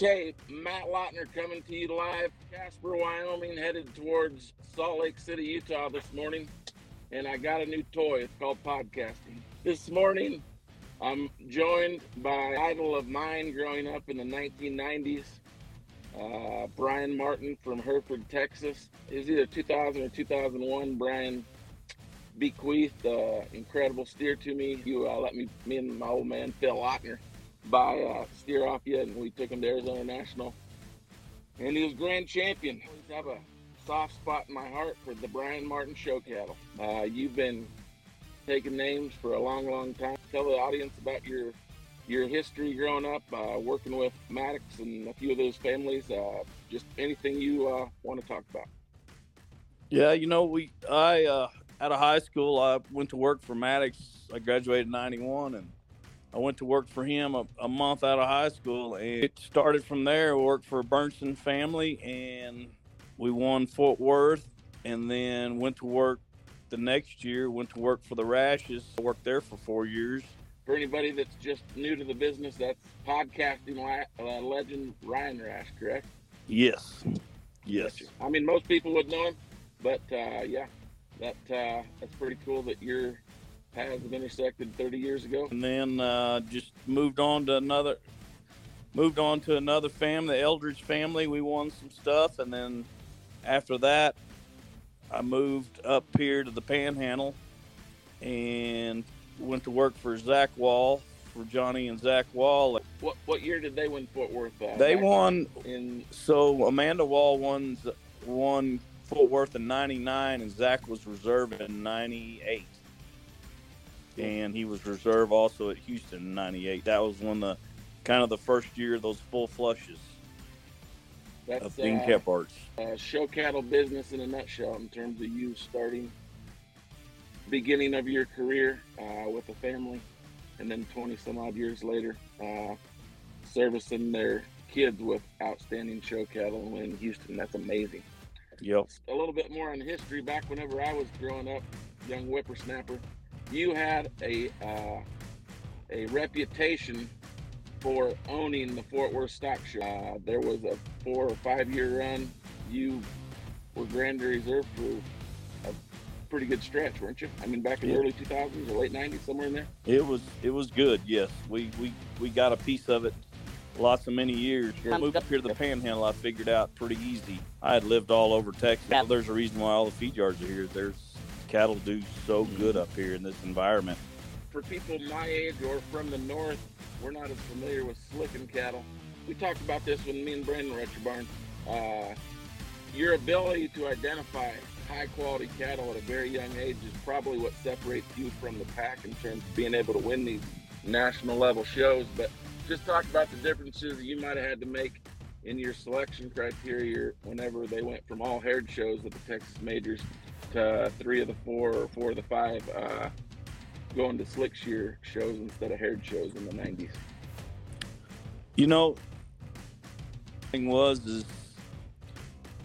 Okay, Matt Lautner coming to you live, Casper, Wyoming, headed towards Salt Lake City, Utah this morning. And I got a new toy. It's called podcasting. This morning, I'm joined by idol of mine growing up in the 1990s, uh, Brian Martin from Hereford, Texas. It was either 2000 or 2001. Brian bequeathed uh, incredible steer to me. You uh, let me, me and my old man Phil Lautner buy uh, steer off you, and we took him to Arizona National. And he was grand champion. I have a soft spot in my heart for the Brian Martin show cattle. Uh, you've been taking names for a long, long time. Tell the audience about your your history growing up, uh, working with Maddox and a few of those families. Uh, just anything you uh, want to talk about. Yeah, you know, we I uh, out of high school, I went to work for Maddox. I graduated in '91, and I went to work for him a, a, month out of high school, and it started from there. I worked for a Bernson family, and we won Fort Worth, and then went to work the next year. Went to work for the Rashes. I worked there for four years. For anybody that's just new to the business, that's podcasting uh, legend Ryan Rash, correct? Yes. Yes. I mean, most people would know him, but uh, yeah, that uh, that's pretty cool that you're paths have intersected 30 years ago. And then uh, just moved on to another, moved on to another family, the Eldridge family. We won some stuff, and then after that, I moved up here to the Panhandle and went to work for Zach Wall for Johnny and Zach Wall. What what year did they win Fort Worth? Uh, they won in so Amanda Wall won won Fort Worth in '99, and Zach was reserve in '98 and he was reserve also at Houston in '98. That was one of the kind of the first year of those full flushes That's, of Dean uh, Kephardt's. Uh, show cattle business in a nutshell in terms of you starting beginning of your career uh, with a family, and then 20 some odd years later, uh, servicing their kids with outstanding show cattle in Houston. That's amazing. Yep. A little bit more on history. Back whenever I was growing up, young whippersnapper, you had a uh, a reputation for owning the Fort Worth Stock Show. Uh, there was a four or five year run. You were Grand Reserve for a pretty good stretch, weren't you? I mean, back in yeah. the early 2000s or late 90s, somewhere in there. It was it was good. Yes, we we we got a piece of it. Lots of many years. I moved up here to the Panhandle. I figured out pretty easy. I had lived all over Texas. Well, there's a reason why all the feed yards are here. There's cattle do so good up here in this environment. For people my age or from the north, we're not as familiar with slicking cattle. We talked about this when me and Brandon were at your barn. Uh, your ability to identify high quality cattle at a very young age is probably what separates you from the pack in terms of being able to win these national level shows. But just talk about the differences that you might have had to make in your selection criteria whenever they went from all haired shows at the Texas majors to three of the four or four of the five uh, going to slick shear shows instead of haired shows in the 90s. You know, thing was is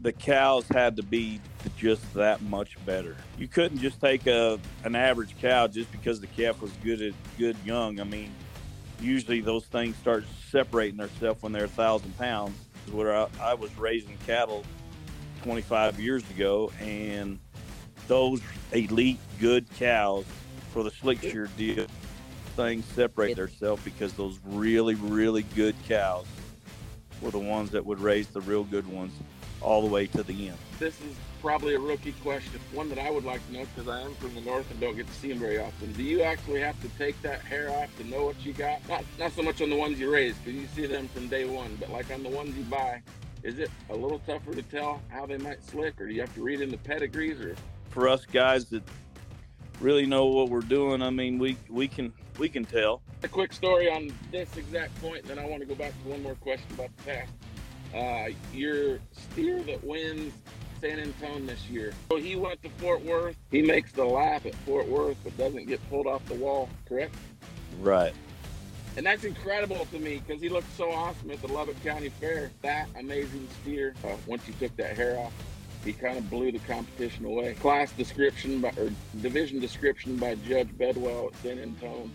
the cows had to be just that much better. You couldn't just take a an average cow just because the calf was good at good young. I mean, usually those things start separating themselves when they're a thousand pounds. Where I, I was raising cattle 25 years ago, and those elite good cows for the slick deal things separate themselves because those really really good cows were the ones that would raise the real good ones all the way to the end. This is probably a rookie question, one that I would like to know because I am from the north and don't get to see them very often. Do you actually have to take that hair off to know what you got? Not not so much on the ones you raise because you see them from day one, but like on the ones you buy, is it a little tougher to tell how they might slick, or do you have to read in the pedigrees, or for us guys that really know what we're doing, I mean, we we can we can tell. A quick story on this exact point, then I want to go back to one more question about the past. Uh, your steer that wins San Antonio this year. So he went to Fort Worth. He makes the lap at Fort Worth, but doesn't get pulled off the wall. Correct? Right. And that's incredible to me because he looked so awesome at the Lubbock County Fair. That amazing steer. Uh, once you took that hair off, he kind of blew the competition away. Class description by, or division description by Judge Bedwell at San Antonio.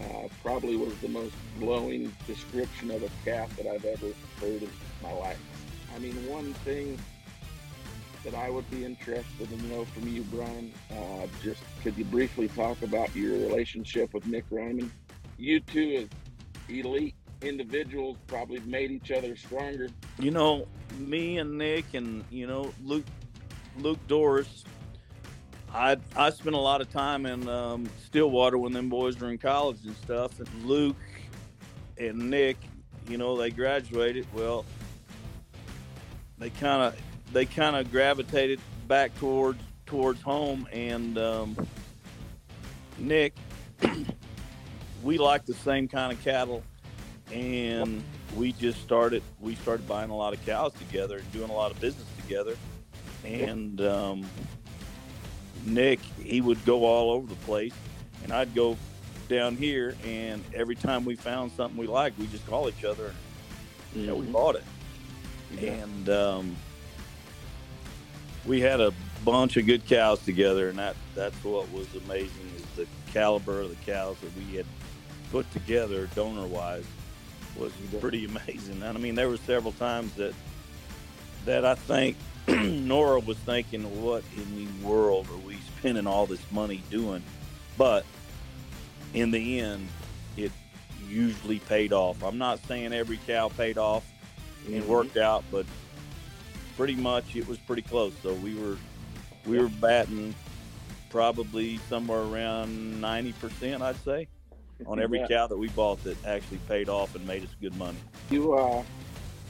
uh, probably was the most glowing description of a calf that I've ever heard in my life. I mean, one thing that I would be interested in know from you, Brian, uh, just could you briefly talk about your relationship with Nick Reimann? You two, as elite individuals, probably made each other stronger. You know, me and Nick and you know Luke, Luke Doris. I I spent a lot of time in um, Stillwater when them boys were in college and stuff. And Luke and Nick, you know, they graduated. Well, they kind of they kind of gravitated back towards towards home, and um, Nick, we like the same kind of cattle, and we just started we started buying a lot of cows together and doing a lot of business together, and um, Nick he would go all over the place, and I'd go down here, and every time we found something we liked, we just call each other, and you know, we Mhm. bought it, Yeah. and um, we had a bunch of good cows together, and that that's what was amazing is the caliber of the cows that we had put together donor wise was pretty amazing. And I mean, there were several times that that I think Nora was thinking, "What in the world are we spending all this money doing?" But in the end, it usually paid off. I'm not saying every cow paid off and Mhm. worked out, but pretty much it was pretty close. So we were we were batting probably somewhere around 90%, I'd say, on every Yeah. cow that we bought that actually paid off and made us good money. You uh,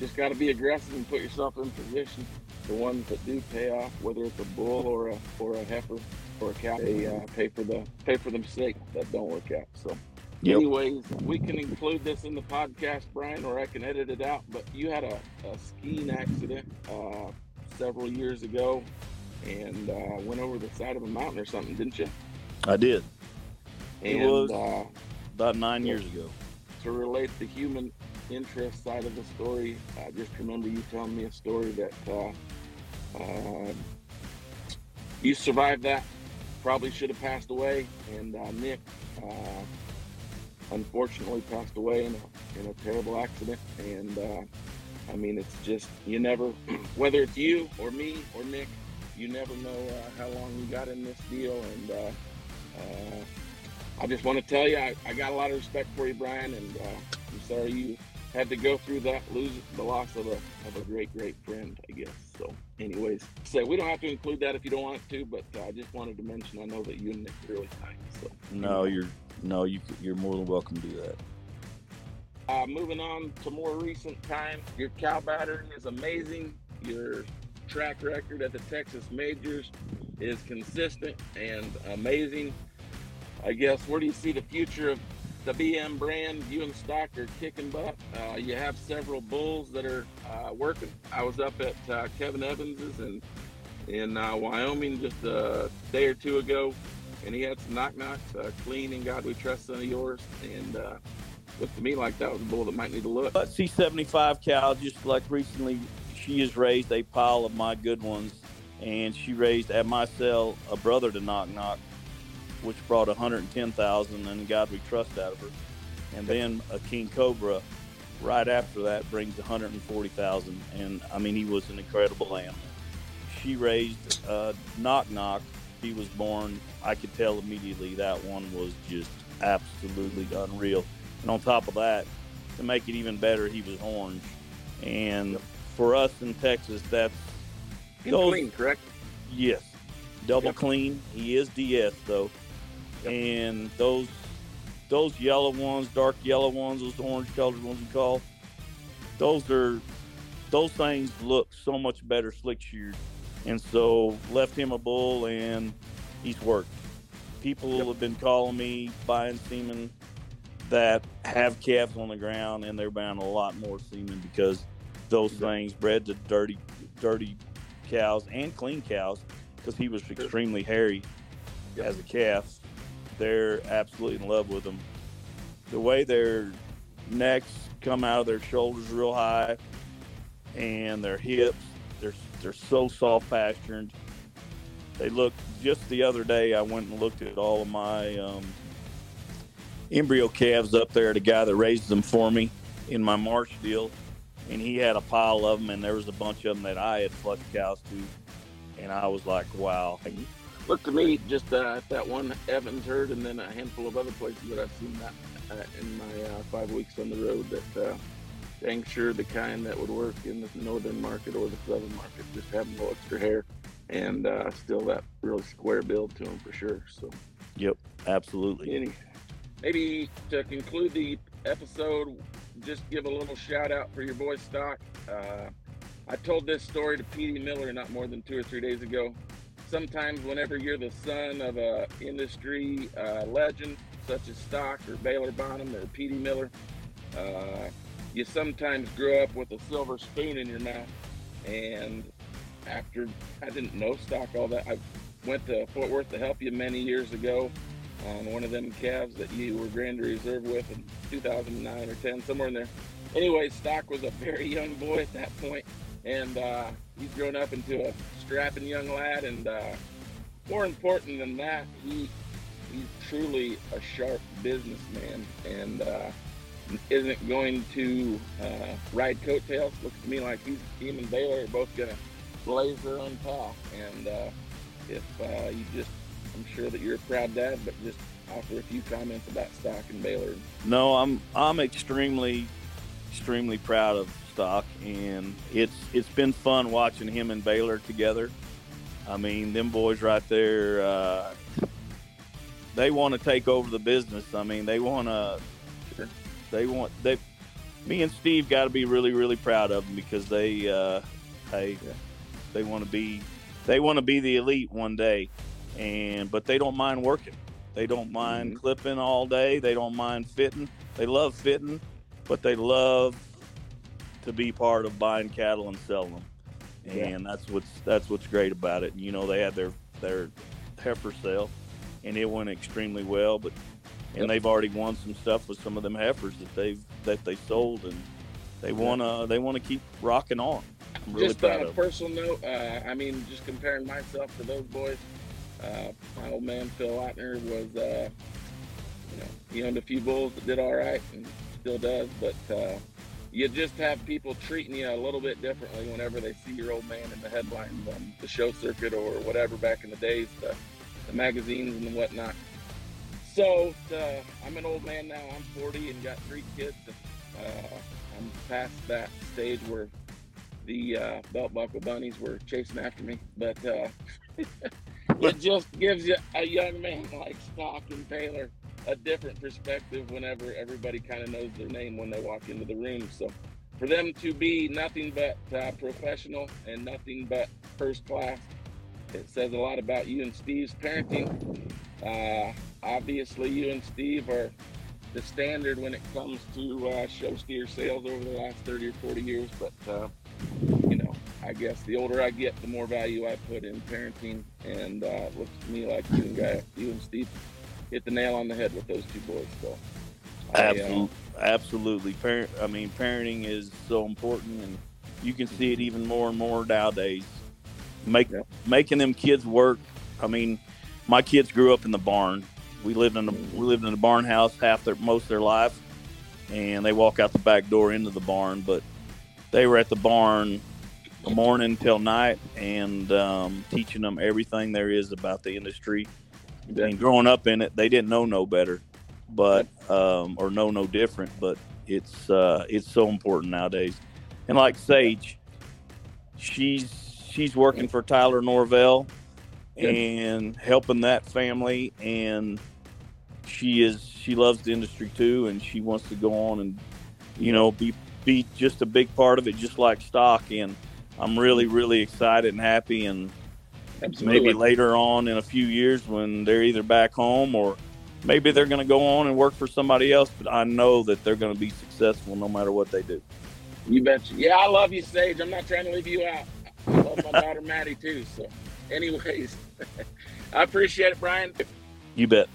just got to be aggressive and put yourself in position. The ones that do pay off, whether it's a bull or a or a heifer or a cow, they uh, pay for the pay for the mistakes that don't work out. So, Yep. anyways, we can include this in the podcast, Brian, or I can edit it out. But you had a, a skiing accident uh, several years ago and uh, went over the side of a mountain or something, didn't you? I did It was- uh, about nine years ago. to relate the human interest side of the story, I just remember you telling me a story that uh, uh, you survived that. Probably should have passed away, and uh, Nick uh, unfortunately passed away in a, in a terrible accident. And uh, I mean, it's just you never, whether it's you or me or Nick, you never know uh, how long you got in this deal. And I just want to tell you, I, I got a lot of respect for you, Brian, and uh, I'm sorry you had to go through that, lose the loss of a of a great, great friend, I guess. So, anyways, so we don't have to include that if you don't want to, but uh, I just wanted to mention I know that you and Nick are really tight. So, No, you're no, you you're more than welcome to do that. Uh, moving on to more recent times, your cow battery is amazing. Your track record at the Texas Majors is consistent and amazing. I guess where do you see the future of the BM brand? You and Stock are kicking butt. Uh, you have several bulls that are uh, working. I was up at uh, Kevin Evans's in in uh, Wyoming just a day or two ago, and he had some knock knocks, uh, clean and God we trust son of yours, and uh, looked to me like that was a bull that might need to look. But C75 cow, just like recently, she has raised a pile of my good ones, and she raised at my cell a brother to knock knock, which brought 110,000, and God we trust out of her, and then a King Cobra. Right after that brings 140,000, and I mean he was an incredible animal. She raised uh, knock knock. He was born. I could tell immediately that one was just absolutely unreal. And on top of that, to make it even better, he was orange. And for us in Texas, that's Those- clean, correct? yes, double Yep. clean. He is DS though, Yep. and those those yellow ones, dark yellow ones, those orange colored ones we call, those are those things look so much better slick sheared. And so left him a bull, and he's worked. People Yep. have been calling me buying semen that have calves on the ground, and they're buying a lot more semen because those Yep. things bred to dirty, dirty cows and clean cows because he was extremely hairy Yep. as a calf. They're absolutely in love with them. The way their necks come out of their shoulders real high, and their hips, they're they're so soft pastured. They look. Just the other day, I went and looked at all of my um, embryo calves up there. The guy that raised them for me in my March deal, and he had a pile of them, and there was a bunch of them that I had flushed cows to, and I was like, wow. Look to me, just uh, that one Evans herd, and then a handful of other places that I've seen that uh, in my uh, five weeks on the road. That uh, dang sure the kind that would work in the northern market or the southern market, just having a little extra hair, and uh, still that really square build to them for sure. So. Yep, absolutely. Any, maybe to conclude the episode, just give a little shout out for your boy Stock. Uh, I told this story to Petey Miller not more than two or three days ago. Sometimes, whenever you're the son of a industry uh, legend such as Stock or Baylor Bonham or Petey Miller, uh, you sometimes grow up with a silver spoon in your mouth. And after I didn't know Stock all that, I went to Fort Worth to help you many years ago on one of them calves that you were Grand Reserve with in 2009 or 10, somewhere in there. Anyway, Stock was a very young boy at that point, and uh, he's grown up into a strapping young lad. And uh, more important than that, he he's truly a sharp businessman and uh, isn't going to uh, ride coattails. Looks to me like he's him and Baylor are both going to blaze their own path. And uh, if uh, you just I'm sure that you're a proud dad, but just offer a few comments about Stock and Baylor. No, I'm I'm extremely extremely proud of Stock, and it's it's been fun watching him and Baylor together. I mean, them boys right there, uh, they want to take over the business. I mean, they want to, they want they. Me and Steve got to be really really proud of them because they, uh, hey, they want to be, they want to be the elite one day and but they don't mind working. They don't mind mm-hmm. clipping all day. They don't mind fitting. They love fitting, but they love to be part of buying cattle and selling them. Yeah. And that's what's that's what's great about it. And, you know, they had their their heifer sale, and it went extremely well. But and yep. they've already won some stuff with some of them heifers that they've that they sold, and they wanna they wanna keep rocking on. I'm really just on a personal note, uh, I mean, just comparing myself to those boys, uh, my old man Phil Lautner was, uh, you know, he owned a few bulls that did all right and still does, but uh, you just have people treating you a little bit differently whenever they see your old man in the headlines on the show circuit or whatever back in the days, the, the magazines and whatnot. So uh, I'm an old man now. I'm 40 and got three kids. Uh, I'm past that stage where the uh, belt buckle bunnies were chasing after me, but uh, it just gives you a young man like Stock and Taylor a different perspective whenever everybody kind of knows their name when they walk into the room. So for them to be nothing but uh, professional and nothing but first class, it says a lot about you and Steve's parenting. Uh, obviously, you and Steve are the standard when it comes to uh, show steer sales over the last 30 or 40 years, but uh, you know, I guess the older I get, the more value I put in parenting. And uh, looks to me like you and guy, you and Steve hit the nail on the head with those two boys. So, absolutely, uh, absolutely. Parent, I mean, parenting is so important, and you can see it even more and more nowadays. Make yeah. making them kids work. I mean, my kids grew up in the barn. We lived in a we lived in a barn house half their most of their life, and they walk out the back door into the barn. But they were at the barn morning till night and um, teaching them everything there is about the industry. And growing up in it, they didn't know no better, but um, or know no different. But it's uh, it's so important nowadays. And like Saige, she's she's working for Tyler Norvell and helping that family, and she is she loves the industry too, and she wants to go on and you know be be just a big part of it, just like Stock and I'm really, really excited and happy. And Absolutely. maybe later on in a few years when they're either back home or maybe they're going to go on and work for somebody else, but I know that they're going to be successful no matter what they do. You betcha. Yeah, I love you, Saige. I'm not trying to leave you out. I love my daughter, Maddie, too. So, anyways, I appreciate it, Brian. You bet.